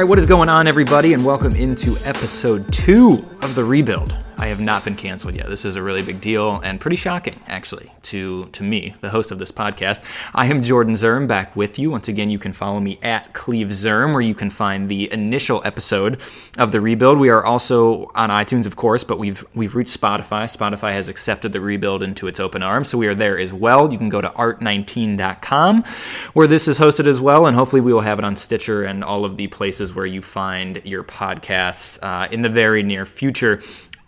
All right, what is going on, everybody, and welcome into episode two of the rebuild. Have not been canceled yet. This is a really big deal and pretty shocking, actually, to to me, the host of this podcast. I am Jordan Zirm, back with you once again. You can follow me at Cleve Zirm, where you can find the initial episode of the rebuild. We are also on iTunes, of course, but we've we've reached Spotify. Spotify has accepted the rebuild into its open arms, so we are there as well. You can go to art19.com, where this is hosted as well, and hopefully we will have it on Stitcher and all of the places where you find your podcasts uh, in the very near future.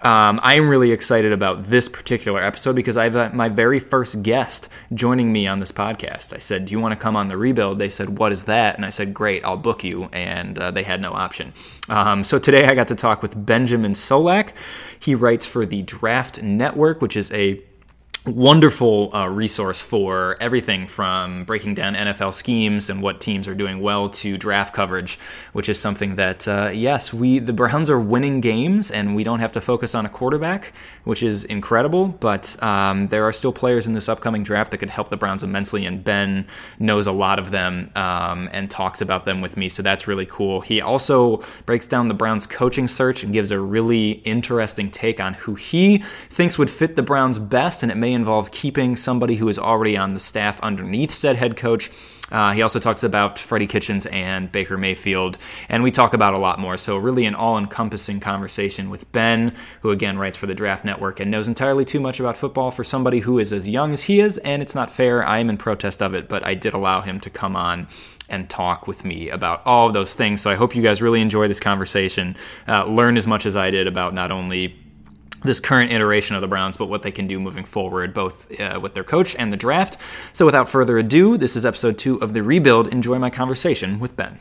Um, I am really excited about this particular episode because I have uh, my very first guest joining me on this podcast. I said, Do you want to come on the rebuild? They said, What is that? And I said, Great, I'll book you. And uh, they had no option. Um, so today I got to talk with Benjamin Solak. He writes for the Draft Network, which is a wonderful uh, resource for everything from breaking down NFL schemes and what teams are doing well to draft coverage, which is something that uh, yes, we the Browns are winning games and we don't have to focus on a quarterback, which is incredible. But um, there are still players in this upcoming draft that could help the Browns immensely, and Ben knows a lot of them um, and talks about them with me, so that's really cool. He also breaks down the Browns coaching search and gives a really interesting take on who he thinks would fit the Browns best, and it may involve keeping somebody who is already on the staff underneath said head coach. Uh, he also talks about Freddie Kitchens and Baker Mayfield, and we talk about a lot more. So, really, an all encompassing conversation with Ben, who again writes for the Draft Network and knows entirely too much about football for somebody who is as young as he is. And it's not fair. I am in protest of it, but I did allow him to come on and talk with me about all of those things. So, I hope you guys really enjoy this conversation, uh, learn as much as I did about not only this current iteration of the Browns, but what they can do moving forward, both uh, with their coach and the draft. So, without further ado, this is episode two of the rebuild. Enjoy my conversation with Ben.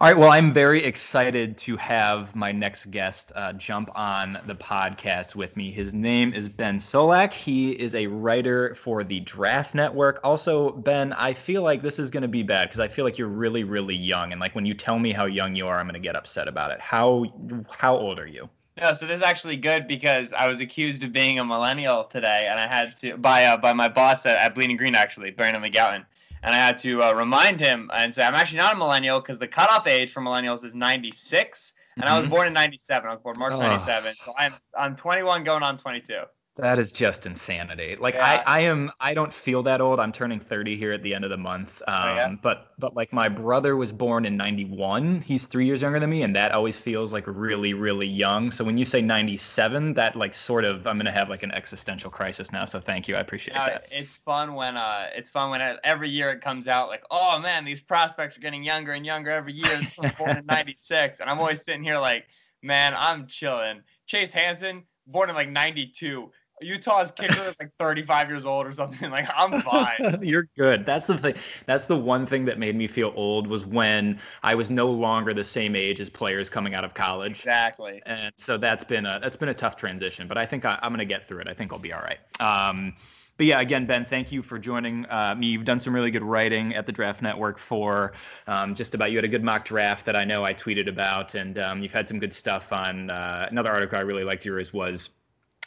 All right, well, I'm very excited to have my next guest uh, jump on the podcast with me. His name is Ben Solak. He is a writer for the Draft Network. Also, Ben, I feel like this is going to be bad because I feel like you're really, really young, and like when you tell me how young you are, I'm going to get upset about it. How how old are you? No, so this is actually good because I was accused of being a millennial today, and I had to by uh, by my boss at, at Bleeding Green actually, Brandon McGowan, and I had to uh, remind him and say I'm actually not a millennial because the cutoff age for millennials is 96, and mm-hmm. I was mm-hmm. born in 97. I was born March oh. 97, so I'm I'm 21 going on 22. That is just insanity. Like yeah. I, I am I don't feel that old. I'm turning 30 here at the end of the month. Um, oh, yeah? Um, but but like my brother was born in 91. He's 3 years younger than me and that always feels like really really young. So when you say 97, that like sort of I'm going to have like an existential crisis now. So thank you. I appreciate uh, that. It's fun when uh it's fun when it, every year it comes out like, "Oh man, these prospects are getting younger and younger every year." born in 96 and I'm always sitting here like, "Man, I'm chilling." Chase Hansen born in like 92 Utah's kicker is like 35 years old or something. Like I'm fine. You're good. That's the thing. That's the one thing that made me feel old was when I was no longer the same age as players coming out of college. Exactly. And so that's been a that's been a tough transition, but I think I, am gonna get through it. I think I'll be all right. Um, but yeah, again, Ben, thank you for joining uh, me. You've done some really good writing at the Draft Network for um, just about. You had a good mock draft that I know I tweeted about, and um, you've had some good stuff on. Uh, another article I really liked yours was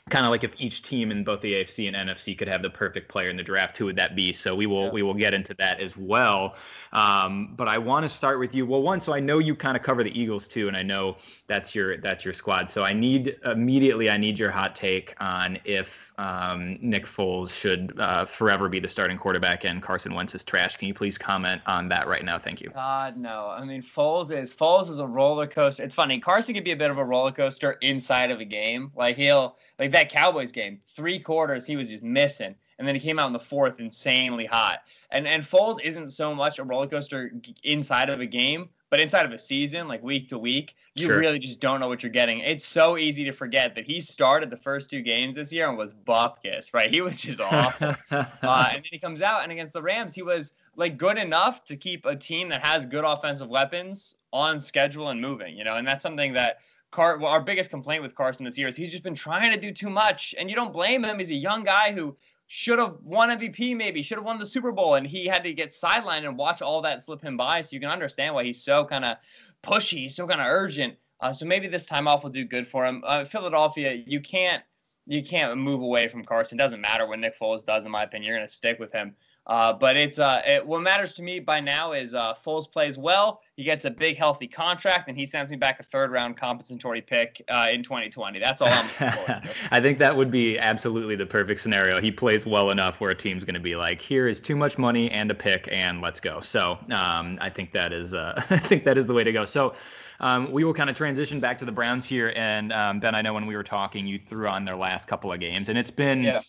kind of like if each team in both the AFC and NFC could have the perfect player in the draft, who would that be? So we will yeah. we will get into that as well. Um, but I want to start with you. Well, one, so I know you kind of cover the Eagles too, and I know that's your that's your squad. So I need immediately I need your hot take on if um, Nick Foles should uh, forever be the starting quarterback and Carson Wentz is trash. Can you please comment on that right now? Thank you. God no. I mean Foles is Foles is a roller coaster. It's funny. Carson can be a bit of a roller coaster inside of a game. Like he'll like that Cowboys game, three quarters he was just missing, and then he came out in the fourth insanely hot. And and Foles isn't so much a roller coaster inside of a game, but inside of a season, like week to week, you sure. really just don't know what you're getting. It's so easy to forget that he started the first two games this year and was bupkis, right? He was just awful. uh, and then he comes out and against the Rams, he was like good enough to keep a team that has good offensive weapons on schedule and moving, you know, and that's something that Car- well, our biggest complaint with Carson this year is he's just been trying to do too much, and you don't blame him. He's a young guy who should have won MVP, maybe should have won the Super Bowl, and he had to get sidelined and watch all that slip him by. So you can understand why he's so kind of pushy, he's so kind of urgent. Uh, so maybe this time off will do good for him. Uh, Philadelphia, you can't you can't move away from Carson. Doesn't matter what Nick Foles does, in my opinion. You're going to stick with him. Uh, but it's uh, it, what matters to me by now is uh, Foles plays well. He gets a big, healthy contract, and he sends me back a third round compensatory pick uh, in 2020. That's all I'm I think that would be absolutely the perfect scenario. He plays well enough where a team's going to be like, here is too much money and a pick, and let's go. So um, I think that is uh, I think that is the way to go. So. Um, we will kind of transition back to the Browns here, and um, Ben, I know when we were talking, you threw on their last couple of games, and it's been yeah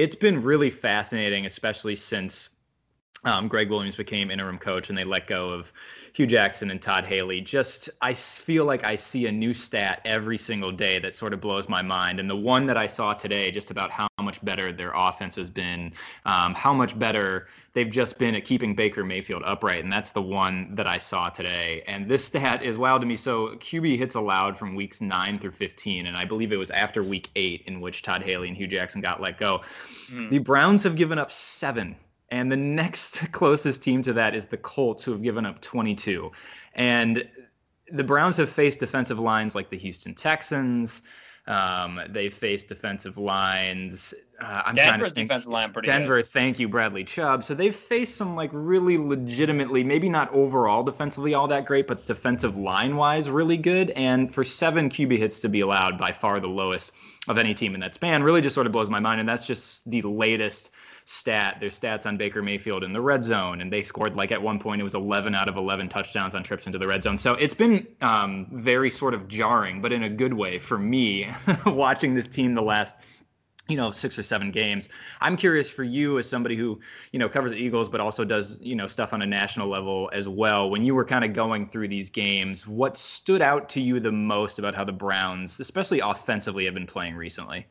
it's been really fascinating, especially since um, Gregg Williams became interim coach and they let go of Hue Jackson and Todd Haley. Just, I feel like I see a new stat every single day that sort of blows my mind. And the one that I saw today, just about how much better their offense has been, um, how much better they've just been at keeping Baker Mayfield upright. And that's the one that I saw today. And this stat is wild to me. So QB hits allowed from weeks nine through 15. And I believe it was after week eight in which Todd Haley and Hue Jackson got let go. Mm. The Browns have given up seven and the next closest team to that is the Colts, who have given up 22. And the Browns have faced defensive lines like the Houston Texans. Um, they've faced defensive lines. Uh, I'm Denver's think, defensive line pretty Denver, good. thank you, Bradley Chubb. So they've faced some like really legitimately, maybe not overall defensively all that great, but defensive line wise, really good. And for seven QB hits to be allowed, by far the lowest of any team in that span, really just sort of blows my mind. And that's just the latest stat. There's stats on Baker Mayfield in the red zone, and they scored like at one point it was 11 out of 11 touchdowns on trips into the red zone. So it's been um, very sort of jarring, but in a good way for me watching this team the last you know six or seven games i'm curious for you as somebody who you know covers the eagles but also does you know stuff on a national level as well when you were kind of going through these games what stood out to you the most about how the browns especially offensively have been playing recently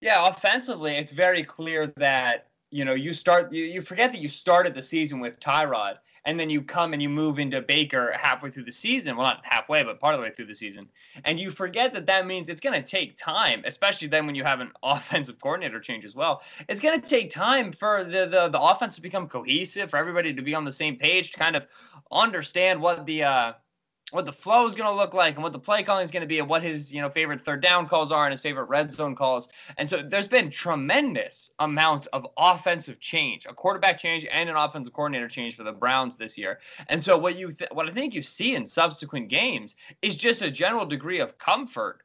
yeah offensively it's very clear that you know, you start you, you forget that you started the season with Tyrod, and then you come and you move into Baker halfway through the season. Well, not halfway, but part of the way through the season, and you forget that that means it's going to take time, especially then when you have an offensive coordinator change as well. It's going to take time for the, the the offense to become cohesive, for everybody to be on the same page, to kind of understand what the uh, what the flow is going to look like and what the play calling is going to be and what his you know favorite third down calls are and his favorite red zone calls. And so there's been tremendous amount of offensive change a quarterback change and an offensive coordinator change for the browns this year. And so what you th- what i think you see in subsequent games is just a general degree of comfort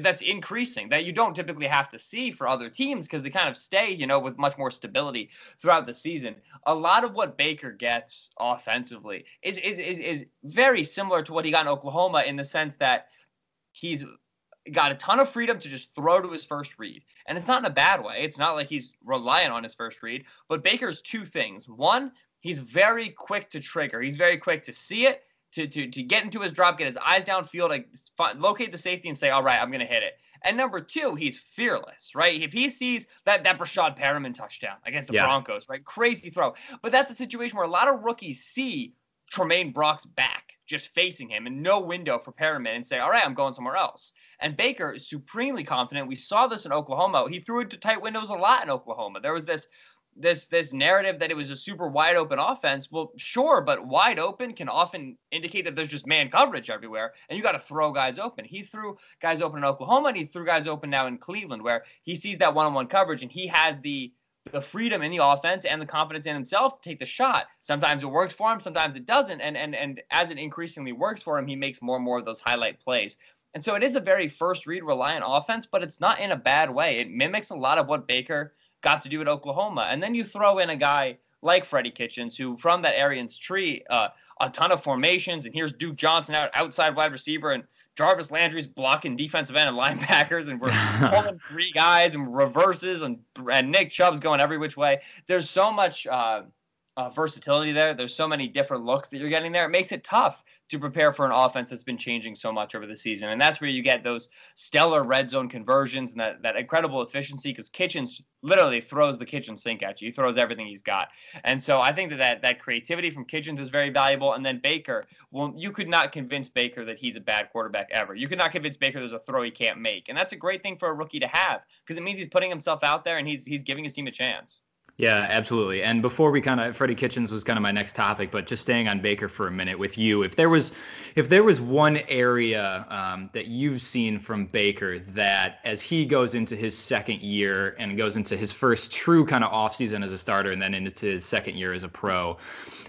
that's increasing that you don't typically have to see for other teams because they kind of stay, you know, with much more stability throughout the season. A lot of what Baker gets offensively is is is, is very similar to what he got in Oklahoma in the sense that he's got a ton of freedom to just throw to his first read. And it's not in a bad way. It's not like he's reliant on his first read, but Baker's two things. One, he's very quick to trigger. He's very quick to see it to, to, to get into his drop, get his eyes downfield, like locate the safety and say, all right, I'm going to hit it. And number two, he's fearless, right? If he sees that that Breshad Perriman touchdown against the yeah. Broncos, right? Crazy throw. But that's a situation where a lot of rookies see Tramaine Brock's back just facing him and no window for Perriman and say, all right, I'm going somewhere else. And Baker is supremely confident. We saw this in Oklahoma. He threw into tight windows a lot in Oklahoma. There was this this this narrative that it was a super wide open offense. Well, sure, but wide open can often indicate that there's just man coverage everywhere, and you got to throw guys open. He threw guys open in Oklahoma, and he threw guys open now in Cleveland, where he sees that one-on-one coverage, and he has the the freedom in the offense and the confidence in himself to take the shot. Sometimes it works for him, sometimes it doesn't, and and and as it increasingly works for him, he makes more and more of those highlight plays. And so it is a very first read reliant offense, but it's not in a bad way. It mimics a lot of what Baker got to do at Oklahoma. And then you throw in a guy like Freddie Kitchens, who from that Arians tree, uh, a ton of formations, and here's Duke Johnson out outside wide receiver, and Jarvis Landry's blocking defensive end and linebackers, and we're pulling three guys and reverses, and, and Nick Chubb's going every which way. There's so much uh, uh, versatility there. There's so many different looks that you're getting there. It makes it tough to prepare for an offense that's been changing so much over the season. And that's where you get those stellar red zone conversions and that, that incredible efficiency because Kitchens literally throws the kitchen sink at you. He throws everything he's got. And so I think that, that that creativity from Kitchens is very valuable. And then Baker, well, you could not convince Baker that he's a bad quarterback ever. You could not convince Baker there's a throw he can't make. And that's a great thing for a rookie to have because it means he's putting himself out there and he's he's giving his team a chance. Yeah, absolutely. And before we kind of Freddie Kitchens was kind of my next topic, but just staying on Baker for a minute with you, if there was if there was one area um, that you've seen from Baker that as he goes into his second year and goes into his first true kind of offseason as a starter and then into his second year as a pro,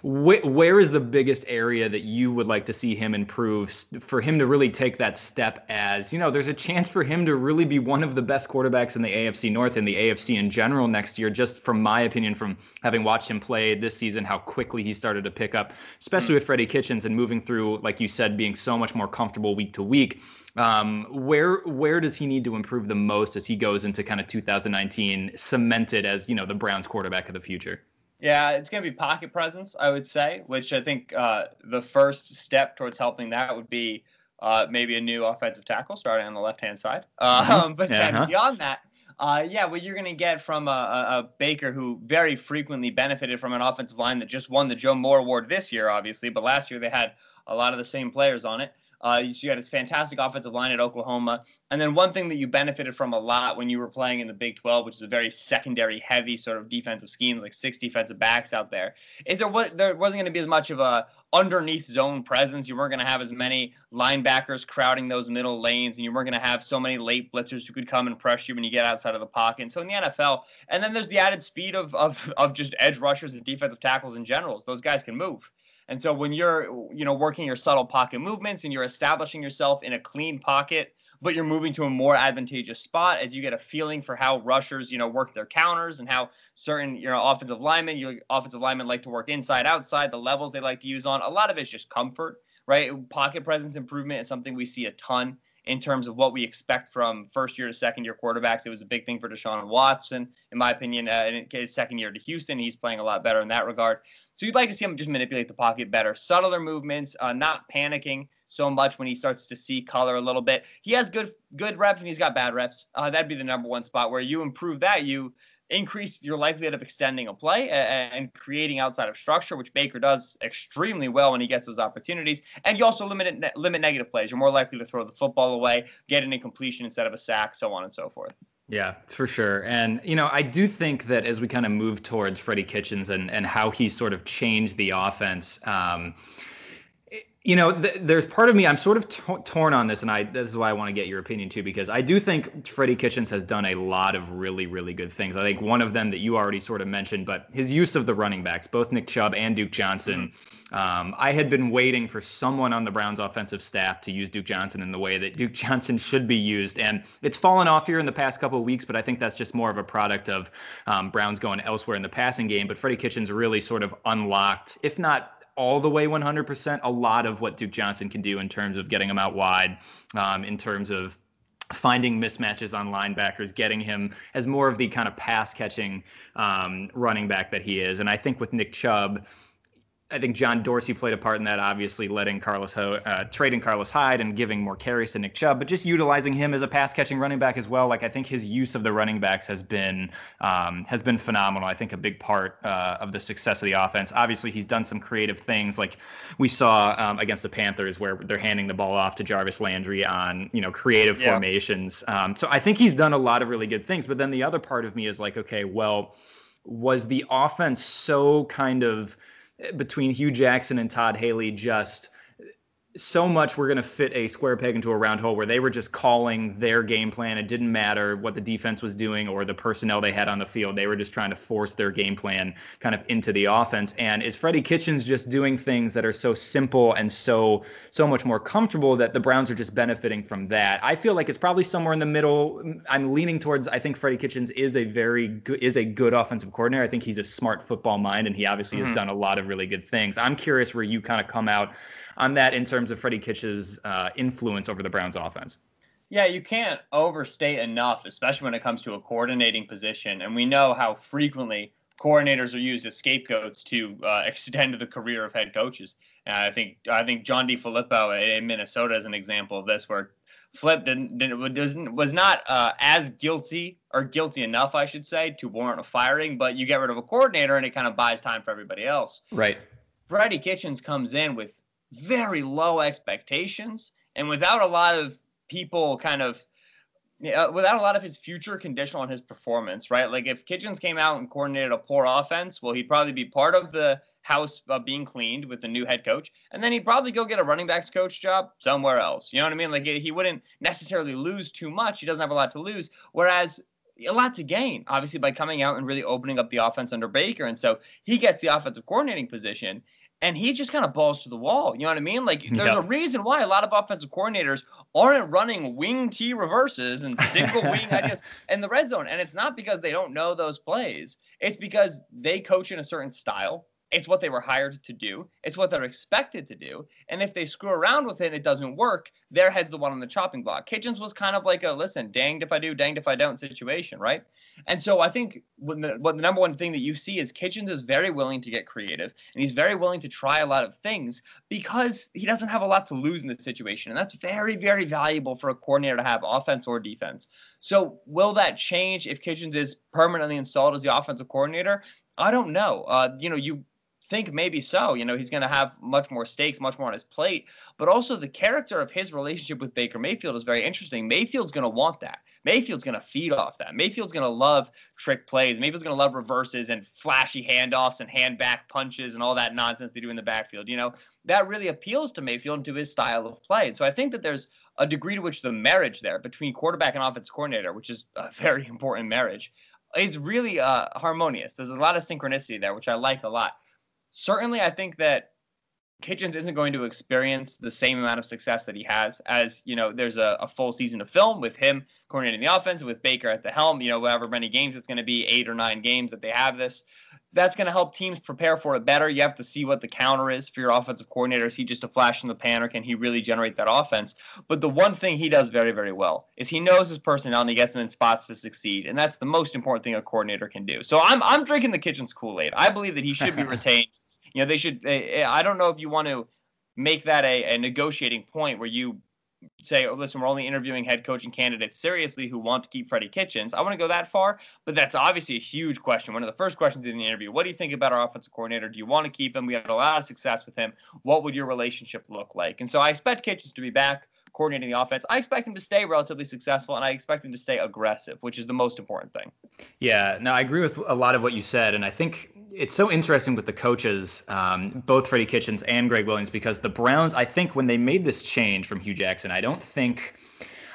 wh- where is the biggest area that you would like to see him improve for him to really take that step as, you know, there's a chance for him to really be one of the best quarterbacks in the AFC North and the AFC in general next year, just from my opinion, from having watched him play this season, how quickly he started to pick up, especially with Freddie Kitchens and moving through, like you said, being so much more comfortable week to week. Um, where where does he need to improve the most as he goes into kind of 2019, cemented as you know the Browns quarterback of the future? Yeah, it's going to be pocket presence, I would say, which I think uh, the first step towards helping that would be uh, maybe a new offensive tackle starting on the left hand side. Mm-hmm. Um, but uh-huh. beyond that, uh, yeah, what you're going to get from a, a, a, Baker who very frequently benefited from an offensive line that just won the Joe Moore Award this year, obviously, but last year they had a lot of the same players on it. Uh, you had this fantastic offensive line at Oklahoma. And then one thing that you benefited from a lot when you were playing in the Big 12, which is a very secondary heavy sort of defensive schemes, like six defensive backs out there, is there was there wasn't going to be as much of a underneath zone presence. You weren't going to have as many linebackers crowding those middle lanes, and you weren't going to have so many late blitzers who could come and press you when you get outside of the pocket. And so in the NFL, and then there's the added speed of of of just edge rushers and defensive tackles in general. Those guys can move. And so when you're, you know, working your subtle pocket movements and you're establishing yourself in a clean pocket, but you're moving to a more advantageous spot as you get a feeling for how rushers, you know, work their counters and how certain, you know, offensive linemen, your offensive linemen like to work inside, outside, the levels they like to use on. A lot of it's just comfort, right? Pocket presence improvement is something we see a ton in terms of what we expect from first year to second year quarterbacks. It was a big thing for Deshaun Watson, in my opinion. Uh, in his second year to Houston, he's playing a lot better in that regard. So you'd like to see him just manipulate the pocket better, subtler movements, uh, not panicking so much when he starts to see color a little bit. He has good good reps and he's got bad reps. Uh, that'd be the number one spot where you improve that. You increase your likelihood of extending a play and, creating outside of structure, which Baker does extremely well when he gets those opportunities. And you also limit limit negative plays. You're more likely to throw the football away, get an incompletion instead of a sack, so on and so forth. Yeah, for sure. And, you know, I do think that as we kind of move towards Freddie Kitchens and, and how he sort of changed the offense, um, you know, th- there's part of me I'm sort of t- torn on this, and I this is why I want to get your opinion too, because I do think Freddie Kitchens has done a lot of really, really good things. I think one of them that you already sort of mentioned, but his use of the running backs, both Nick Chubb and Duke Johnson. Mm-hmm. Um, I had been waiting for someone on the Browns offensive staff to use Duke Johnson in the way that Duke Johnson should be used, and it's fallen off here in the past couple of weeks. But I think that's just more of a product of um, Browns going elsewhere in the passing game. But Freddie Kitchens really sort of unlocked, if not all the way 100%. A lot of what Duke Johnson can do in terms of getting him out wide, um, in terms of finding mismatches on linebackers, getting him as more of the kind of pass catching um, running back that he is. And I think with Nick Chubb, I think John Dorsey played a part in that, obviously letting Carlos Ho- uh, trading Carlos Hyde and giving more carries to Nick Chubb, but just utilizing him as a pass catching running back as well. Like I think his use of the running backs has been um, has been phenomenal. I think a big part uh, of the success of the offense. Obviously, he's done some creative things, like we saw um, against the Panthers, where they're handing the ball off to Jarvis Landry on you know creative yeah. formations. Um, so I think he's done a lot of really good things. But then the other part of me is like, okay, well, was the offense so kind of between Hue Jackson and Todd Haley just so much we're going to fit a square peg into a round hole where they were just calling their game plan. It didn't matter what the defense was doing or the personnel they had on the field. They were just trying to force their game plan kind of into the offense. And is Freddie Kitchens just doing things that are so simple and so so much more comfortable that the Browns are just benefiting from that? I feel like it's probably somewhere in the middle. I'm leaning towards I think Freddie Kitchens is a very good is a good offensive coordinator. I think he's a smart football mind and he obviously mm-hmm. has done a lot of really good things. I'm curious where you kind of come out on that in terms of Freddie Kitch's uh, influence over the Browns offense. Yeah, you can't overstate enough, especially when it comes to a coordinating position. And we know how frequently coordinators are used as scapegoats to uh, extend the career of head coaches. And I think I think John DeFilippo in Minnesota is an example of this, where Flip didn't, didn't was not uh, as guilty or guilty enough, I should say, to warrant a firing. But you get rid of a coordinator, and it kind of buys time for everybody else. Right. Freddie Kitchens comes in with very low expectations and without a lot of people kind of yeah, without a lot of his future conditional on his performance, right? Like if Kitchens came out and coordinated a poor offense, well, he'd probably be part of the house uh, being cleaned with the new head coach, and then he'd probably go get a running backs coach job somewhere else. You know what I mean? Like he wouldn't necessarily lose too much. He doesn't have a lot to lose. Whereas a lot to gain, obviously, by coming out and really opening up the offense under Baker. And so he gets the offensive coordinating position and he just kind of balls to the wall. You know what I mean? Like there's yep. a reason why a lot of offensive coordinators aren't running wing T reverses and single wing ideas in the red zone. And it's not because they don't know those plays. It's because they coach in a certain style. It's what they were hired to do. It's what they're expected to do. And if they screw around with it and it doesn't work, their head's the one on the chopping block. Kitchens was kind of like a listen, danged if I do, danged if I don't situation, right? And so I think what the, the number one thing that you see is Kitchens is very willing to get creative and he's very willing to try a lot of things because he doesn't have a lot to lose in this situation. And that's very, very valuable for a coordinator to have offense or defense. So will that change if Kitchens is permanently installed as the offensive coordinator? I don't know. Uh, you know, you think maybe so. You know, he's going to have much more stakes, much more on his plate. But also, the character of his relationship with Baker Mayfield is very interesting. Mayfield's going to want that. Mayfield's going to feed off that. Mayfield's going to love trick plays. Mayfield's going to love reverses and flashy handoffs and hand back punches and all that nonsense they do in the backfield. You know, that really appeals to Mayfield and to his style of play. And so I think that there's a degree to which the marriage there between quarterback and offense coordinator, which is a very important marriage, is really uh, harmonious. There's a lot of synchronicity there, which I like a lot certainly I think that Kitchens isn't going to experience the same amount of success that he has as, you know, there's a, a, full season of film with him coordinating the offense, with Baker at the helm, you know, however many games it's going to be, eight or nine games that they have this. That's going to help teams prepare for it better. You have to see what the counter is for your offensive coordinator. Is he just a flash in the pan or can he really generate that offense? But the one thing he does very, very well is he knows his personnel and he gets them in spots to succeed. And that's the most important thing a coordinator can do. So I'm, I'm drinking the Kitchens Kool Aid. I believe that he should be retained you know, they should. Eh, eh, I don't know if you want to make that a, a negotiating point where you say, oh, listen, we're only interviewing head coaching candidates seriously who want to keep Freddie Kitchens. I want to go that far, but that's obviously a huge question. One of the first questions in the interview what do you think about our offensive coordinator? Do you want to keep him? We had a lot of success with him. What would your relationship look like? And so I expect Kitchens to be back coordinating the offense. I expect him to stay relatively successful, and I expect him to stay aggressive, which is the most important thing. Yeah, no, I agree with a lot of what you said, and I think it's so interesting with the coaches, um, both Freddie Kitchens and Gregg Williams, because the Browns, I think when they made this change from Hue Jackson, I don't think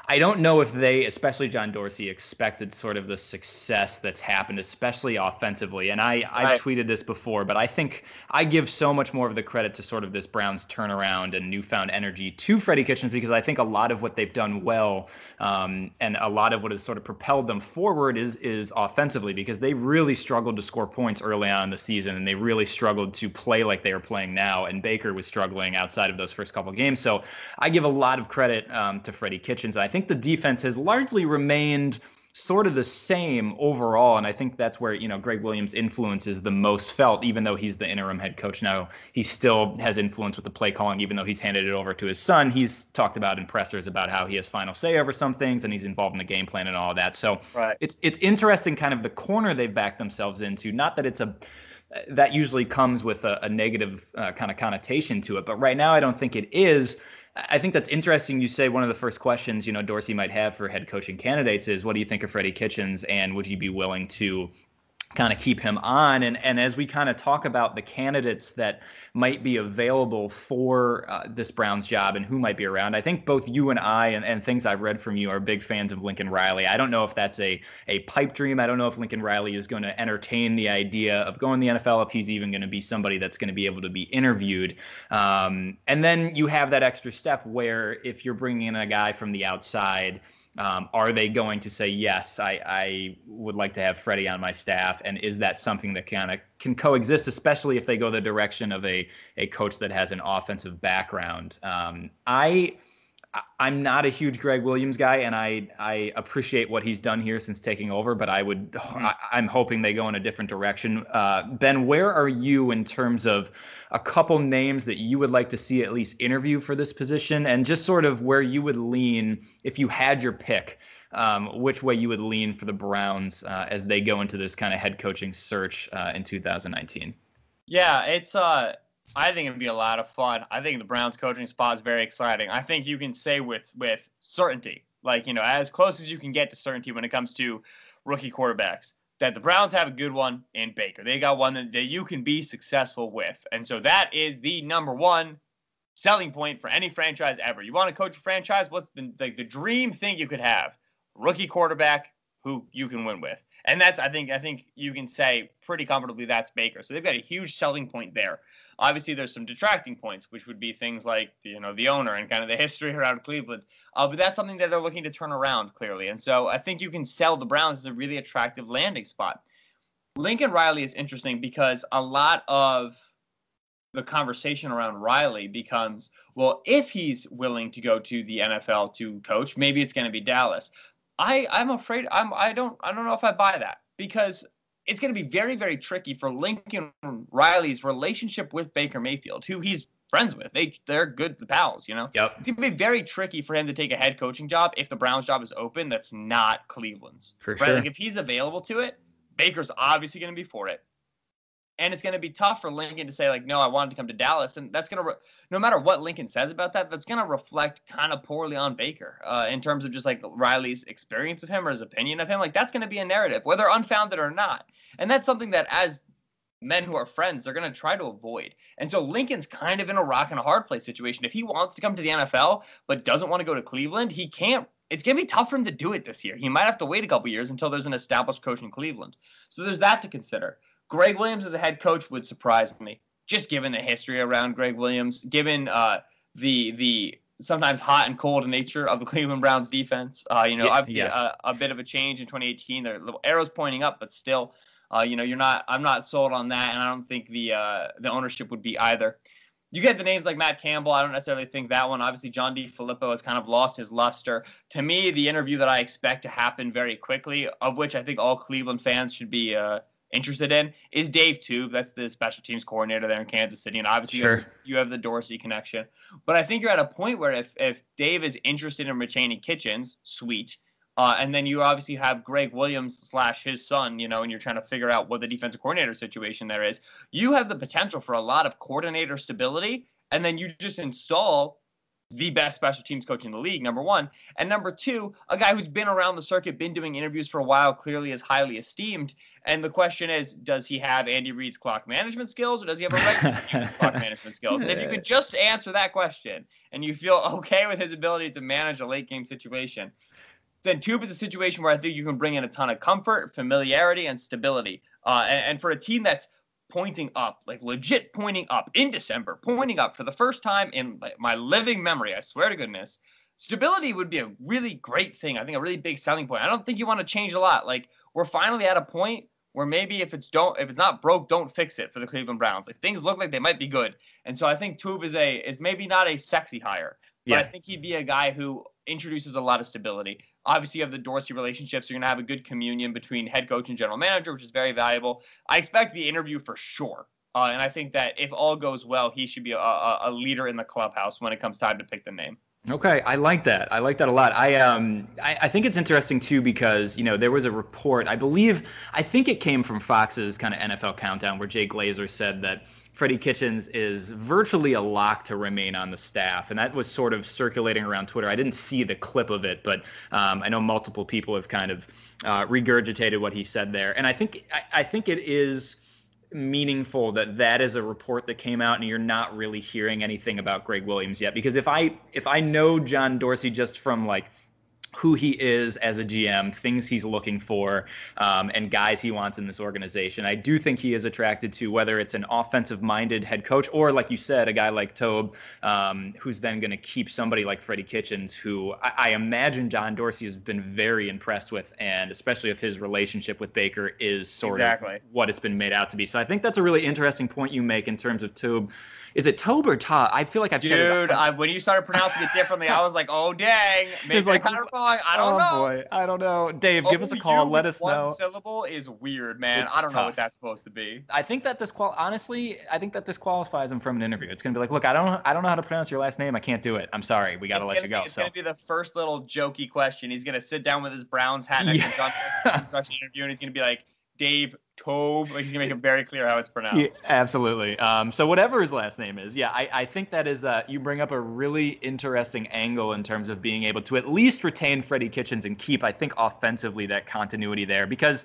I don't know if they, especially John Dorsey, expected sort of the success that's happened, especially offensively. And I, I've right. tweeted this before, but I think I give so much more of the credit to sort of this Browns turnaround and newfound energy to Freddie Kitchens because I think a lot of what they've done well um, and a lot of what has sort of propelled them forward is is offensively because they really struggled to score points early on in the season and they really struggled to play like they are playing now. And Baker was struggling outside of those first couple games. So I give a lot of credit um, to Freddie Kitchens. I think the defense has largely remained sort of the same overall. And I think that's where, you know, Gregg Williams' influence is the most felt, even though he's the interim head coach now. He still has influence with the play calling, even though he's handed it over to his son. He's talked about in pressers about how he has final say over some things and he's involved in the game plan and all that. So right. it's it's interesting kind of the corner they've backed themselves into. Not that it's a that usually comes with a, a negative uh, kind of connotation to it. But right now, I don't think it is I think that's interesting. You say one of the first questions, you know, Dorsey might have for head coaching candidates is, "What do you think of Freddie Kitchens?" and would you be willing to kind of keep him on. And and as we kind of talk about the candidates that might be available for uh, this Browns job and who might be around, I think both you and I and, and things I've read from you are big fans of Lincoln Riley. I don't know if that's a a pipe dream. I don't know if Lincoln Riley is going to entertain the idea of going to the NFL. If he's even going to be somebody that's going to be able to be interviewed. Um, and then you have that extra step where if you're bringing in a guy from the outside um, are they going to say yes? I, I would like to have Freddie on my staff, and is that something that kind of can coexist, especially if they go the direction of a a coach that has an offensive background? Um, I I'm not a huge Gregg Williams guy, and I I appreciate what he's done here since taking over. But I would mm-hmm. I, am hoping they go in a different direction. Uh, ben, where are you in terms of a couple names that you would like to see at least interview for this position, and just sort of where you would lean if you had your pick? Um, which way you would lean for the Browns uh, as they go into this kind of head coaching search uh, in 2019? Yeah, it's uh I think it'd be a lot of fun. I think the Browns coaching spot is very exciting. I think you can say with with certainty like you know as close as you can get to certainty when it comes to rookie quarterbacks. That the Browns have a good one in Baker. They got one that, that you can be successful with, and so that is the number one selling point for any franchise ever. You want to coach a franchise? What's the like the dream thing you could have? Rookie quarterback who you can win with. And that's I think I think you can say pretty comfortably that's Baker. So they've got a huge selling point there. Obviously, there's some detracting points, which would be things like you know the owner and kind of the history around Cleveland. Uh, but that's something that they're looking to turn around clearly. And so I think you can sell the Browns as a really attractive landing spot. Lincoln Riley is interesting because a lot of the conversation around Riley becomes, well, if he's willing to go to the NFL to coach, maybe it's going to be Dallas. I I'm afraid I'm I don't I don't know if I buy that because it's going to be very very tricky for Lincoln Riley's relationship with Baker Mayfield, who he's friends with. They they're good pals, you know. Yep. It's going to be very tricky for him to take a head coaching job if the Browns job is open. That's not Cleveland's. For right? sure. Like if he's available to it, Baker's obviously going to be for it and it's going to be tough for Lincoln to say like, no, I wanted to come to Dallas, and that's going to, re- no matter what Lincoln says about that, that's going to reflect kind of poorly on Baker uh, in terms of just like Riley's experience of him or his opinion of him. Like that's going to be a narrative, whether unfounded or not, and that's something that as men who are friends, they're going to try to avoid. And so Lincoln's kind of in a rock and a hard place situation. If he wants to come to the NFL but doesn't want to go to Cleveland, he can't. It's going to be tough for him to do it this year. He might have to wait a couple years until there's an established coach in Cleveland. So there's that to consider. Gregg Williams as a head coach would surprise me, just given the history around Gregg Williams, given uh, the the sometimes hot and cold nature of the Cleveland Browns defense. Uh, you know, obviously yes. a, a, bit of a change in 2018. There are little arrows pointing up, but still, uh, you know, you're not. I'm not sold on that, and I don't think the uh, the ownership would be either. You get the names like Matt Campbell. I don't necessarily think that one. Obviously, John DeFilippo has kind of lost his luster. To me, the interview that I expect to happen very quickly, of which I think all Cleveland fans should be uh, interested in is Dave Toub. That's the special teams coordinator there in Kansas City, and obviously sure. you, have, you, have, the Dorsey connection. But I think you're at a point where if if Dave is interested in retaining Kitchens, sweet. Uh, and then you obviously have Gregg Williams slash his son, you know, and you're trying to figure out what the defensive coordinator situation there is. You have the potential for a lot of coordinator stability, and then you just install the best special teams coach in the league, number one. And number two, a guy who's been around the circuit, been doing interviews for a while, clearly is highly esteemed. And the question is, does he have Andy Reid's clock management skills or does he have a regular clock management skills? And if you could just answer that question and you feel okay with his ability to manage a late game situation, then Toub is a situation where I think you can bring in a ton of comfort, familiarity, and stability. Uh, and, and for a team that's pointing up, like legit pointing up in December, pointing up for the first time in my living memory. I swear to goodness. Stability would be a really great thing. I think a really big selling point. I don't think you want to change a lot. Like we're finally at a point where maybe if it's don't if it's not broke, don't fix it for the Cleveland Browns. Like things look like they might be good. And so I think Toub is a is maybe not a sexy hire, but Yeah. I think he'd be a guy who introduces a lot of stability. Obviously, you have the Dorsey relationship, so you're gonna have a good communion between head coach and general manager, which is very valuable. I expect the interview for sure, uh, and I think that if all goes well, he should be a, a, a leader in the clubhouse when it comes time to pick the name. Okay, I like that. I like that a lot. I um I, I think it's interesting too because you know there was a report. I believe I think it came from Fox's kind of NFL countdown where Jay Glazer said that Freddie Kitchens is virtually a lock to remain on the staff, and that was sort of circulating around Twitter. I didn't see the clip of it, but um, I know multiple people have kind of uh, regurgitated what he said there, and I think I, I think it is meaningful that that is a report that came out and you're not really hearing anything about Gregg Williams yet because if I if I know John Dorsey just from like who he is as a GM, things he's looking for, um, and guys he wants in this organization. I do think he is attracted to whether it's an offensive minded head coach or, like you said, a guy like Toub, um, who's then going to keep somebody like Freddie Kitchens, who I, I imagine John Dorsey has been very impressed with, and especially if his relationship with Baker is sort Exactly. of what it's been made out to be. So I think that's a really interesting point you make in terms of Toub. Is it Toub or Todd? I feel like I've said it. Dude, when you started pronouncing it differently, I was like, "Oh dang!" Maybe It's like, I'm kind of wrong. I don't oh know. boy, I don't know. Dave, give us a call. Let us one know. Syllable is weird, man. It's I don't know what that's supposed to be. I think that disqual honestly, I think that disqualifies him from an interview. It's gonna be like, look, I don't, I don't know how to pronounce your last name. I can't do it. I'm sorry. We got to It's let you go. Be, it's so gonna be the first little jokey question. He's gonna sit down with his Browns hat next Yeah. to interview, and he's gonna be like, Dave Toub. Like he's gonna make it very clear how it's pronounced. Yeah, absolutely. Um, so whatever his last name is, yeah, I, I think that is uh, you bring up a really interesting angle in terms of being able to at least retain Freddie Kitchens and keep, I think, offensively that continuity there because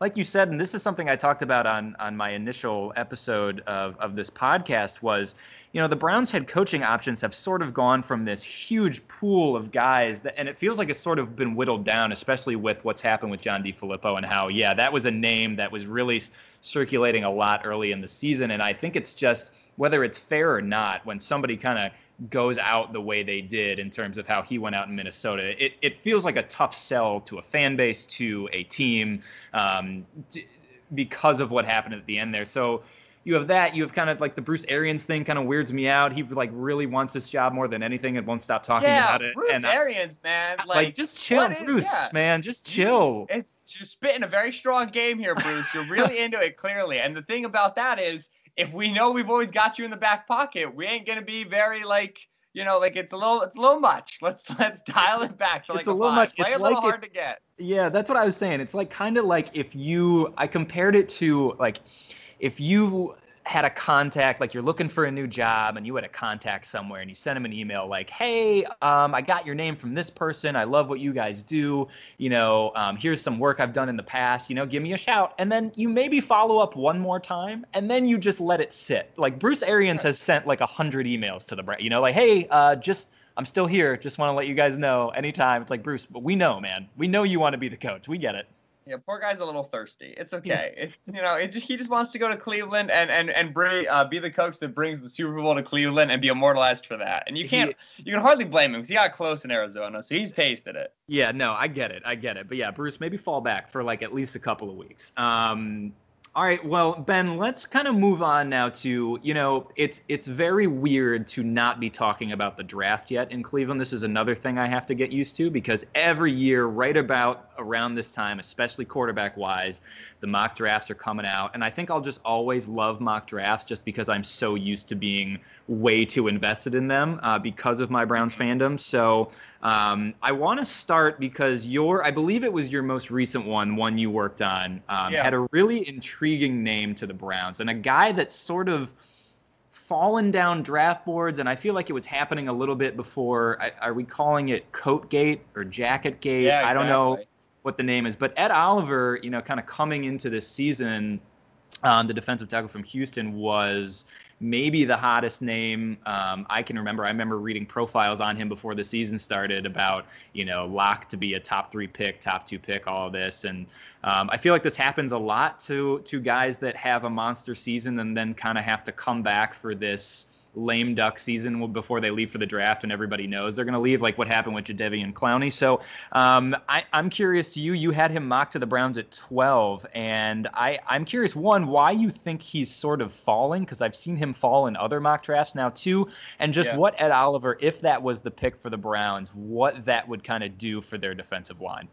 like you said, and this is something I talked about on on my initial episode of, of this podcast, was you know the Browns' head coaching options have sort of gone from this huge pool of guys that, and it feels like it's sort of been whittled down, especially with what's happened with John DeFilippo and how yeah that was a name that was really circulating a lot early in the season, and I think it's just whether it's fair or not when somebody kind of goes out the way they did in terms of how he went out in Minnesota. It, it feels like a tough sell to a fan base, to a team, um, because of what happened at the end there. So you have that. You have kind of like the Bruce Arians thing kind of weirds me out. He like really wants this job more than anything and won't stop talking yeah, about it. Bruce and Arians, man. Like, like just chill, is- Bruce, yeah. man. Just chill. It's just spitting a very strong game here, Bruce. You're really into it clearly. And the thing about that is, if we know we've always got you in the back pocket, we ain't gonna be very like, you know, like it's a little, it's a little much. Let's let's dial it back like it's a little much. Play It's a little like hard if- to get. Yeah, that's what I was saying. It's like kind of like if you, I compared it to like if you had a contact, like you're looking for a new job and you had a contact somewhere and you sent him an email like, hey, um, I got your name from this person. I love what you guys do. You know, um, here's some work I've done in the past. You know, give me a shout. And then you maybe follow up one more time and then you just let it sit. Like Bruce Arians has sent like a hundred emails to the, brand, you know, like, hey, uh, just, I'm still here. Just want to let you guys know anytime. It's like, Bruce, but we know, man. We know you want to be the coach. We get it. Yeah, poor guy's a little thirsty. It's okay. It, you know, it just, he just wants to go to Cleveland and and and bring uh, be the coach that brings the Super Bowl to Cleveland and be immortalized for that. And you can't, you can hardly blame him because he got close in Arizona, so he's tasted it. Yeah, no, I get it. I get it. But yeah, Bruce, maybe fall back for like at least a couple of weeks. Um, all right, well, Ben, let's kind of move on now to, you know, it's it's very weird to not be talking about the draft yet in Cleveland. This is another thing I have to get used to because every year right about around this time, especially quarterback wise, the mock drafts are coming out and I think I'll just always love mock drafts just because I'm so used to being way too invested in them uh, because of my Browns fandom. So, um, I want to start because your, I believe it was your most recent one, one you worked on, um, Yeah. had a really intriguing name to the Browns and a guy that's sort of fallen down draft boards. And I feel like it was happening a little bit before. I, are we calling it Coat Gate or Jacket Gate? Yeah, I don't know what the name is, but Ed Oliver, you know, kind of coming into this season, um, the defensive tackle from Houston was maybe the hottest name um, I can remember. I remember reading profiles on him before the season started about, you know, lock to be a top three pick, top two pick, all this. And um, I feel like this happens a lot to to guys that have a monster season and then kind of have to come back for this lame duck season before they leave for the draft and everybody knows they're going to leave like what happened with Jadeveon Clowney. So um, I, I'm curious to you, you had him mocked to the Browns at 12 and I, I'm curious one, why you think he's sort of falling because I've seen him fall in other mock drafts now too. And just Yeah. what Ed Oliver, if that was the pick for the Browns, what that would kind of do for their defensive line.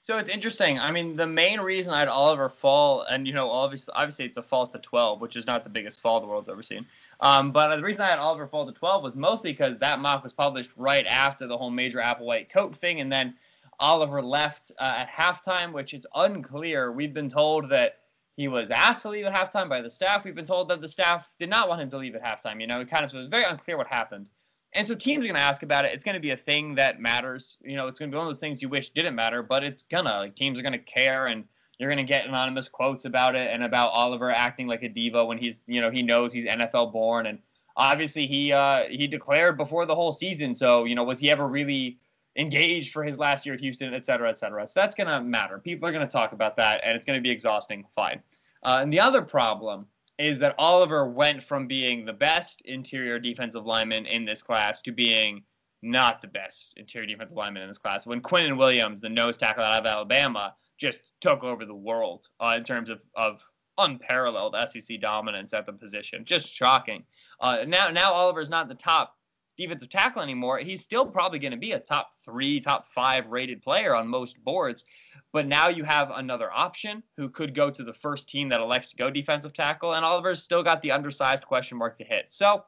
So it's interesting. I mean, the main reason I had Oliver fall, and you know, obviously, obviously, it's a fall to 12, which is not the biggest fall the world's ever seen. Um, but the reason I had Oliver fall to 12 was mostly because that mock was published right after the whole Major Applewhite coat thing, and then Oliver left uh, at halftime, which is unclear. We've been told that he was asked to leave at halftime by the staff. We've been told that the staff did not want him to leave at halftime. You know, it kind of so was very unclear what happened. And so teams are going to ask about it. It's going to be a thing that matters. You know, it's going to be one of those things you wish didn't matter, but it's gonna. Like teams are going to care, and you're going to get anonymous quotes about it and about Oliver acting like a diva when he's, you know, he knows he's NFL born, and obviously he uh, he declared before the whole season. So you know, was he ever really engaged for his last year at Houston, et cetera, et cetera? So that's going to matter. People are going to talk about that, and it's going to be exhausting. Fine. Uh, and the other problem is that Oliver went from being the best interior defensive lineman in this class to being not the best interior defensive lineman in this class. When Quinnen Williams, the nose tackle out of Alabama, just took over the world uh, in terms of, of unparalleled SEC dominance at the position. Just shocking. Uh, now, now Oliver's not the top defensive tackle anymore. He's still probably going to be a top three, top five rated player on most boards. But now you have another option who could go to the first team that elects to go defensive tackle, and Oliver's still got the undersized question mark to hit. So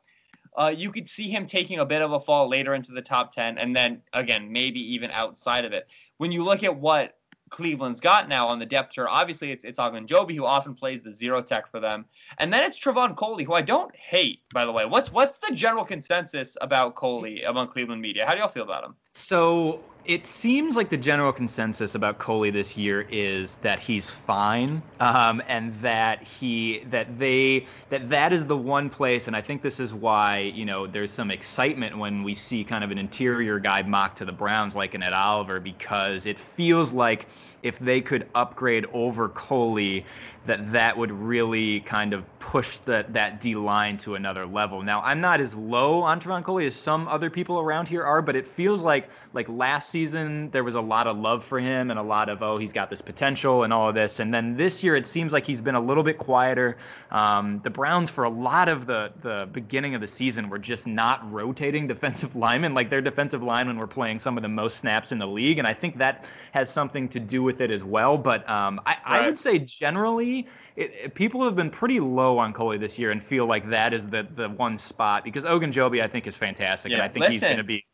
uh, you could see him taking a bit of a fall later into the top 10, and then again, maybe even outside of it. When you look at what Cleveland's got now on the depth chart. Obviously, it's it's Ogunjobi who often plays the zero tech for them, and then it's Trevon Coley, who I don't hate, by the way. What's what's the general consensus about Coley among Cleveland media? How do y'all feel about him? So it seems like the general consensus about Coley this year is that he's fine, um, and that he that they that that is the one place, and I think this is why you know there's some excitement when we see kind of an interior guy mocked to the Browns like an Ed Oliver because it feels like if they could upgrade over Coley, that that would really kind of push that that D line to another level. Now, I'm not as low on Trevon Coley as some other people around here are, but it feels like like last season there was a lot of love for him and a lot of oh he's got this potential and all of this, and then this year it seems like he's been a little bit quieter. Um, the Browns for a lot of the the beginning of the season were just not rotating defensive linemen like their defensive linemen were playing some of the most snaps in the league, and I think that has something to do with it as well. But um, I, right. I would say generally it, it, people have been pretty low on Coley this year and feel like that is the the one spot because Ogunjobi I think is fantastic yeah, and I think listen, he's going to be.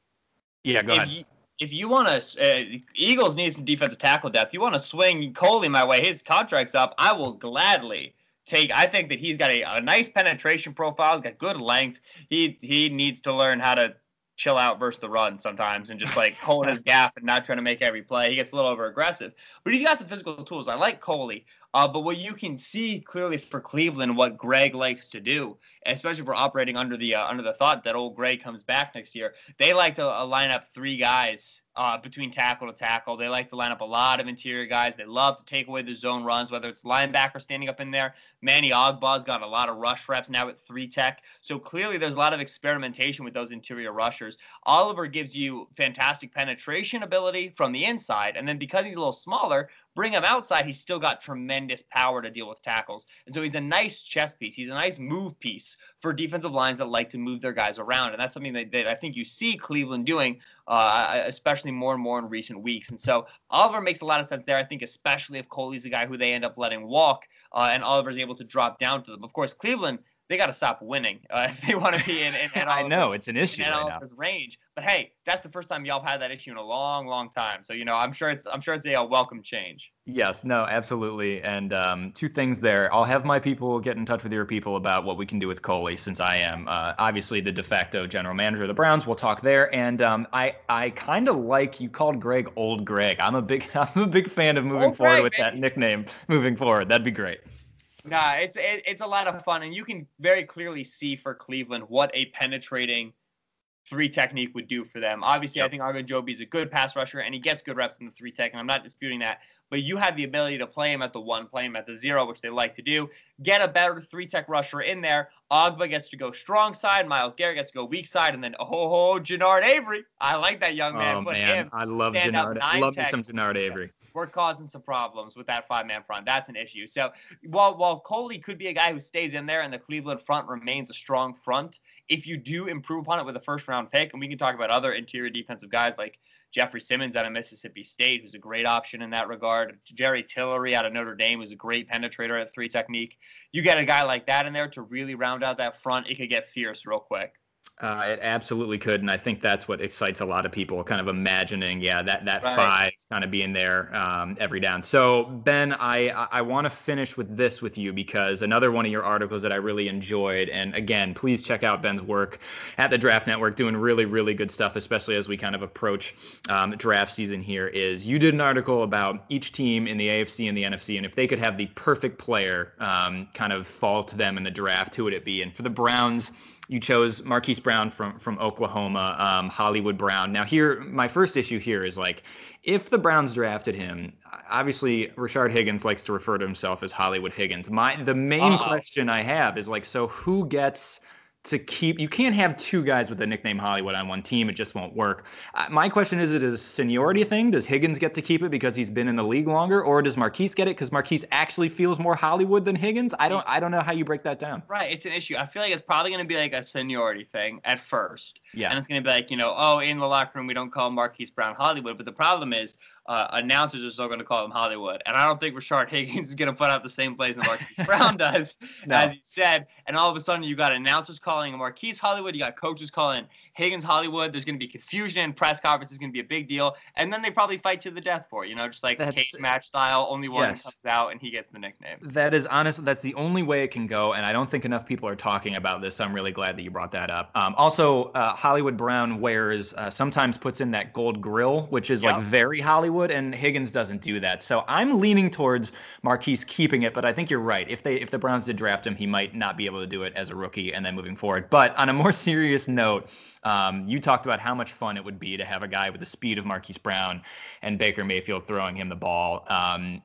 Yeah, go ahead. You, if you want to, uh, Eagles need some defensive tackle depth. You want to swing Coley my way. His contract's up. I will gladly take. I think that he's got a, a nice penetration profile. He's got good length. He he needs to learn how to chill out versus the run sometimes and just like holding his gap and not trying to make every play. He gets a little over aggressive, but he's got some physical tools. I like Coley. Uh, but what you can see clearly for Cleveland, what Gregg likes to do, especially for operating under the uh, under the thought that old Gregg comes back next year, they like to uh, line up three guys uh, between tackle to tackle. They like to line up a lot of interior guys. They love to take away the zone runs, whether it's linebacker standing up in there. Manny Ogbah's got a lot of rush reps now at three tech. So clearly there's a lot of experimentation with those interior rushers. Oliver gives you fantastic penetration ability from the inside. And then because he's a little smaller, Bring him outside, he's still got tremendous power to deal with tackles. And so he's a nice chess piece. He's a nice move piece for defensive lines that like to move their guys around. And that's something that, that I think you see Cleveland doing, uh, especially more and more in recent weeks. And so Oliver makes a lot of sense there. I think, especially if Coley's a guy who they end up letting walk uh, and Oliver's able to drop down to them. Of course, Cleveland they got to stop winning uh, if they want to be in. in, in I know it's an issue in right now. range, but hey, that's the first time y'all have had that issue in a long, long time. So you know, I'm sure it's I'm sure it's a, a welcome change. Yes, no, absolutely. And um, two things there. I'll have my people get in touch with your people about what we can do with Coley, since I am uh, obviously the de facto general manager of the Browns. We'll talk there. And um, I I kind of like you called Gregg Old Gregg. I'm a big I'm a big fan of moving Old forward Gregg, with baby. that nickname. Moving forward, that'd be great. Nah, it's it, it's a lot of fun, and you can very clearly see for Cleveland what a penetrating three technique would do for them. Obviously, yep. I think Ogunjobi is a good pass rusher, and he gets good reps in the three tech, and I'm not disputing that. But you have the ability to play him at the one, play him at the zero, which they like to do. Get a better three tech rusher in there. Ogbah gets to go strong side. Myles Garrett gets to go weak side, and then oh, Genard Avery. I like that young man. Oh Put man, I love Genard. I love me some Genard Avery. We're causing some problems with that five man front. That's an issue. So while while Coley could be a guy who stays in there, and the Cleveland front remains a strong front, if you do improve upon it with a first round pick, and we can talk about other interior defensive guys like Jeffrey Simmons out of Mississippi State, who's a great option in that regard. Jerry Tillery out of Notre Dame who's a great penetrator at three technique. You get a guy like that in there to really round out that front, it could get fierce real quick. Uh, it absolutely could, and I think that's what excites a lot of people. Kind of imagining, yeah, that that right. five kind of being there um, every down. So Ben, I I want to finish with this with you because another one of your articles that I really enjoyed, and again, please check out Ben's work at the Draft Network, doing really really good stuff, especially as we kind of approach um, draft season. Here is you did an article about each team in the AFC and the NFC, and if they could have the perfect player um, kind of fall to them in the draft, who would it be? And for the Browns you chose Marquise Brown from from Oklahoma, um, Hollywood Brown. Now, here, my first issue here is like, if the Browns drafted him, obviously Rashard Higgins likes to refer to himself as Hollywood Higgins. My the main Uh-oh. question I have is like, so who gets to keep you can't have two guys with the nickname Hollywood on one team. It just won't work. Uh, my question is: It is a seniority thing? Does Higgins get to keep it because he's been in the league longer, or does Marquise get it because Marquise actually feels more Hollywood than Higgins? I don't. I don't know how you break that down. Right, it's an issue. I feel like it's probably going to be like a seniority thing at first. Yeah, and it's going to be like you know, oh, in the locker room we don't call Marquise Brown Hollywood, but the problem is uh, announcers are still going to call him Hollywood. And I don't think Rashard Higgins is going to put out the same plays that Marquise Brown does, no. as you said. And all of a sudden, you got announcers calling Marquise Hollywood, you got coaches calling Higgins Hollywood. There's going to be confusion. Press conference is going to be a big deal. And then they probably fight to the death for it, you know, just like cage match style. Only one yes. comes out and he gets the nickname. That is honest. That's the only way it can go. And I don't think enough people are talking about this. So I'm really glad that you brought that up. Um, also, uh, Hollywood Brown wears, uh, sometimes puts in that gold grill, which is yep. like very Hollywood, and Higgins doesn't do that. So I'm leaning towards Marquise keeping it, but I think you're right. If they if the Browns did draft him, he might not be able to do it as a rookie and then moving forward. But on a more serious note, um, you talked about how much fun it would be to have a guy with the speed of Marquise Brown and Baker Mayfield throwing him the ball. Um,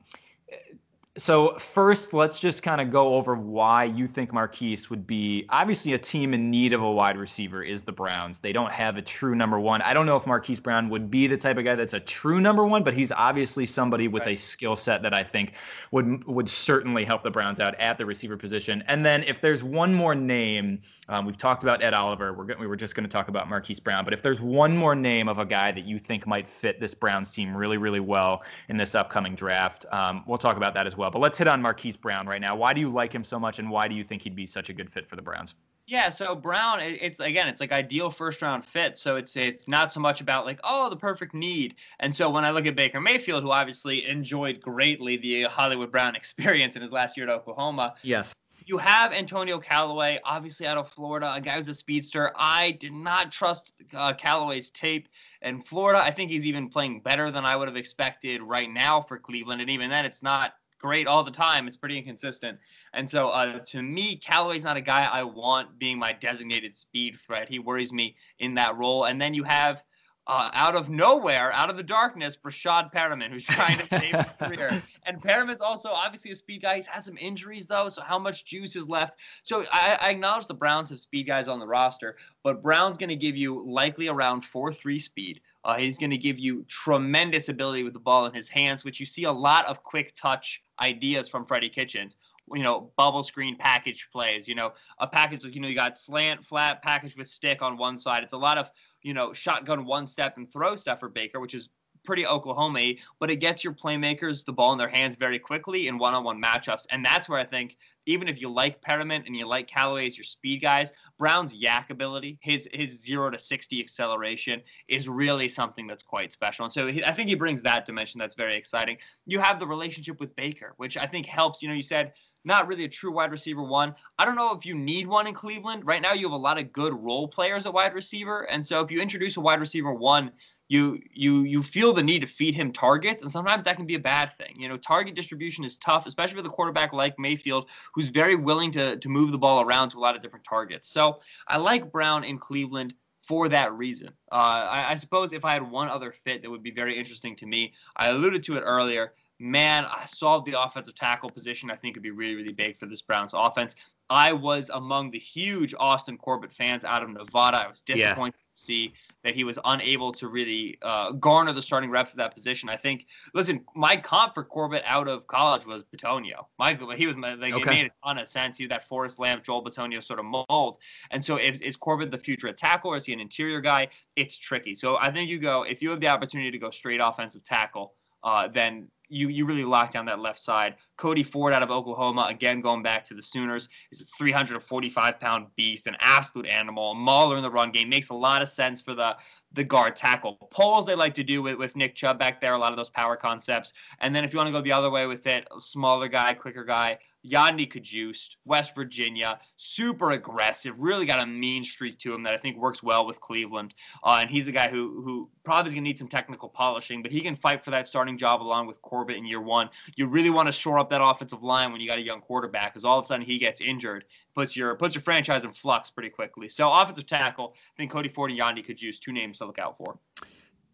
so first, let's just kind of go over why you think Marquise would be obviously a team in need of a wide receiver is the Browns. They don't have a true number one. I don't know if Marquise Brown would be the type of guy that's a true number one, but he's obviously somebody with right. a skill set that I think would would certainly help the Browns out at the receiver position. And then if there's one more name, um, we've talked about Ed Oliver. We're we were just going to talk about Marquise Brown, but if there's one more name of a guy that you think might fit this Browns team really really well in this upcoming draft, um, we'll talk about that as well well. But let's hit on Marquise Brown right now. Why do you like him so much, and why do you think he'd be such a good fit for the Browns? Yeah, so Brown, it's again, it's like ideal first round fit. So it's it's not so much about like oh the perfect need. And so when I look at Baker Mayfield, who obviously enjoyed greatly the Hollywood Brown experience in his last year at Oklahoma, yes, you have Antonio Callaway, obviously out of Florida, a guy who's a speedster. I did not trust uh, Callaway's tape in Florida. I think he's even playing better than I would have expected right now for Cleveland. And even then, it's not great all the time. It's pretty inconsistent. And so uh, to me, Callaway's not a guy I want being my designated speed threat. He worries me in that role. And then you have uh, out of nowhere, out of the darkness, Breshad Perriman, who's trying to save his career. And Perriman's also obviously a speed guy. He's had some injuries though, so how much juice is left? So I, I acknowledge the Browns have speed guys on the roster, but Brown's going to give you likely around four three speed. Uh, he's going to give you tremendous ability with the ball in his hands, which you see a lot of quick touch ideas from Freddie Kitchens. You know, bubble screen package plays. You know, a package like you know you got slant, flat, package with stick on one side. It's a lot of you know shotgun one step and throw stuff for Baker, which is pretty Oklahoma, but it gets your playmakers the ball in their hands very quickly in one-on-one matchups, and that's where I think even if you like Perriman and you like Callaway as your speed guys, Brown's YAC ability, his his zero to sixty acceleration, is really something that's quite special. And so he, I think he brings that dimension that's very exciting. You have the relationship with Baker, which I think helps. You know, you said not really a true wide receiver one. I don't know if you need one in Cleveland. Right now, you have a lot of good role players at wide receiver, and so if you introduce a wide receiver one you you you feel the need to feed him targets, and sometimes that can be a bad thing. You know, target distribution is tough, especially with a quarterback like Mayfield, who's very willing to to move the ball around to a lot of different targets. So I like Brown in Cleveland for that reason. Uh, I, I suppose if I had one other fit that would be very interesting to me, I alluded to it earlier. Man, I saw the offensive tackle position. I think would be really, really big for this Browns offense. I was among the huge Austin Corbett fans out of Nevada. I was disappointed see that he was unable to really uh, garner the starting reps at that position. I think, listen, my comp for Corbett out of college was Bitonio. Michael, but he was like, okay. it made a ton of sense. He was that Forrest Lamp, Joel Bitonio sort of mold. And so, is, is Corbett the future at tackle or is he an interior guy? It's tricky. So, I think you go, if you have the opportunity to go straight offensive tackle, uh, then you you really lock down that left side. Cody Ford out of Oklahoma, again going back to the Sooners, is a 345 pound beast, an absolute animal, mauler in the run game. Makes a lot of sense for the the guard tackle pulls they like to do with, with Nick Chubb back there, a lot of those power concepts. And then if you want to go the other way with it, smaller guy, quicker guy, Yodny Cajuste, West Virginia, super aggressive, really got a mean streak to him that I think works well with Cleveland. Uh, and he's a guy who who probably is going to need some technical polishing, but he can fight for that starting job along with Corbett in year one. You really want to shore up that offensive line when you got a young quarterback, because all of a sudden he gets injured, puts your puts your franchise in flux pretty quickly. So offensive tackle, I think Cody Ford and Yodny Cajuste two names to look out for.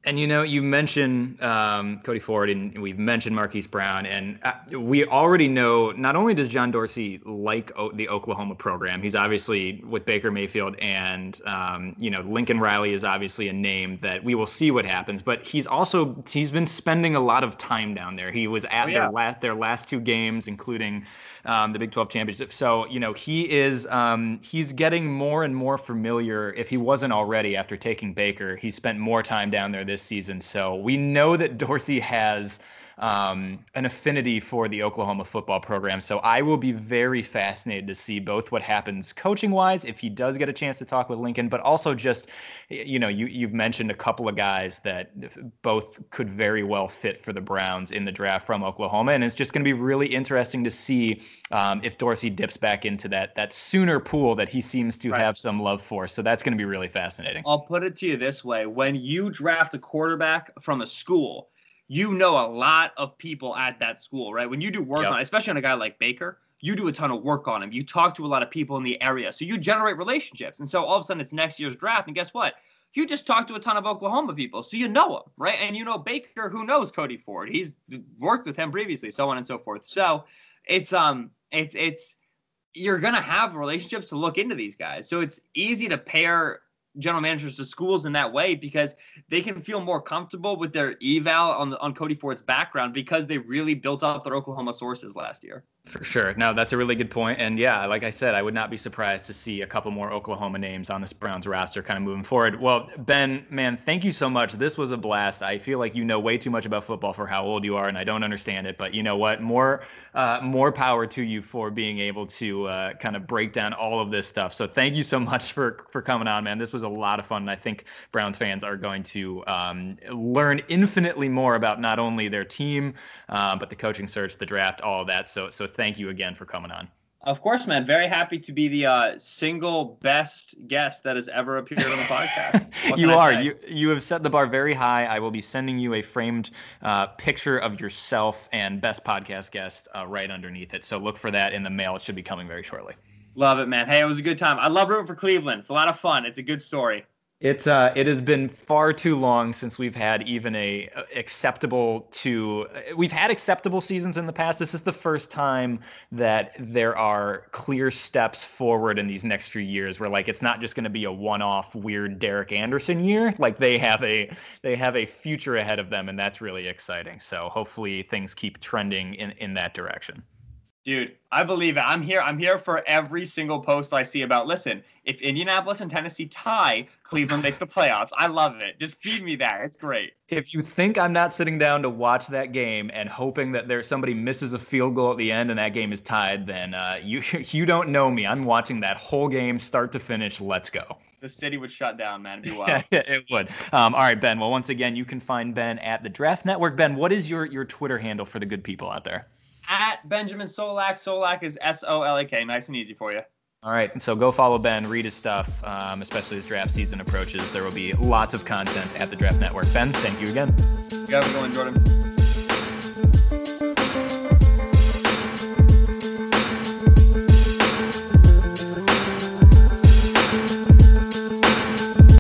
And you know, you mentioned um, Cody Ford, and we've mentioned Marquise Brown, and uh, we already know not only does John Dorsey like o- the Oklahoma program, he's obviously with Baker Mayfield, and um, you know Lincoln Riley is obviously a name that we will see what happens. But he's also he's been spending a lot of time down there. He was at oh, yeah. their last their last two games, including um, the Big 12 championship. So you know he is um, he's getting more and more familiar. If he wasn't already after taking Baker, he spent more time down there this season. So we know that Dorsey has um, an affinity for the Oklahoma football program. So I will be very fascinated to see both what happens coaching wise if he does get a chance to talk with Lincoln, but also just you know you you've mentioned a couple of guys that both could very well fit for the Browns in the draft from Oklahoma, and it's just going to be really interesting to see um, if Dorsey dips back into that that sooner pool that he seems to right. have some love for. So that's going to be really fascinating. I'll put it to you this way: when you draft a quarterback from a school you know a lot of people at that school, right? When you do work yep. on, especially on a guy like Baker, you do a ton of work on him. You talk to a lot of people in the area, so you generate relationships. And so all of a sudden, it's next year's draft, and guess what? You just talked to a ton of Oklahoma people, so you know him, right? And you know Baker, who knows Cody Ford. He's worked with him previously, so on and so forth. So it's um, it's it's you're gonna have relationships to look into these guys. So it's easy to pair general managers to schools in that way because they can feel more comfortable with their eval on on Cody Ford's background because they really built up their Oklahoma sources last year. For sure. No, that's a really good point. And yeah, like I said, I would not be surprised to see a couple more Oklahoma names on this Browns roster kind of moving forward. Well, Ben, man, thank you so much. This was a blast. I feel like you know way too much about football for how old you are, and I don't understand it. But you know what? More, uh, more power to you for being able to uh, kind of break down all of this stuff. So thank you so much for for coming on, man. This was a lot of fun, and I think Browns fans are going to um, learn infinitely more about not only their team, uh, but the coaching search, the draft, all that. So so thank you again for coming on. Of course, man. Very happy to be the uh, single best guest that has ever appeared on the podcast. you are. You you have set the bar very high. I will be sending you a framed uh, picture of yourself and best podcast guest uh, right underneath it. So look for that in the mail. It should be coming very shortly. Love it, man. Hey, it was a good time. I love rooting for Cleveland. It's a lot of fun. It's a good story. It's uh, it has been far too long since we've had even a acceptable to. We've had acceptable seasons in the past. This is the first time that there are clear steps forward in these next few years, where like it's not just going to be a one-off weird Derek Anderson year. Like they have a they have a future ahead of them, and that's really exciting. So hopefully things keep trending in in that direction. Dude, I believe it. I'm here. I'm here for every single post I see about. Listen, if Indianapolis and Tennessee tie, Cleveland makes the playoffs. I love it. Just feed me that. It's great. If you think I'm not sitting down to watch that game and hoping that there's somebody misses a field goal at the end and that game is tied, then uh, you you don't know me. I'm watching that whole game start to finish. Let's go. The city would shut down, man. It'd be wild. yeah, it would. Um, all right, Ben. Well, once again, you can find Ben at the Draft Network. Ben, what is your your Twitter handle for the good people out there? At Benjamin Solak. Solak is S O L A K. Nice and easy for you. All right, and so go follow Ben, read his stuff, um, especially as draft season approaches. There will be lots of content at the Draft Network. Ben, thank you again. You have a good one, Jordan.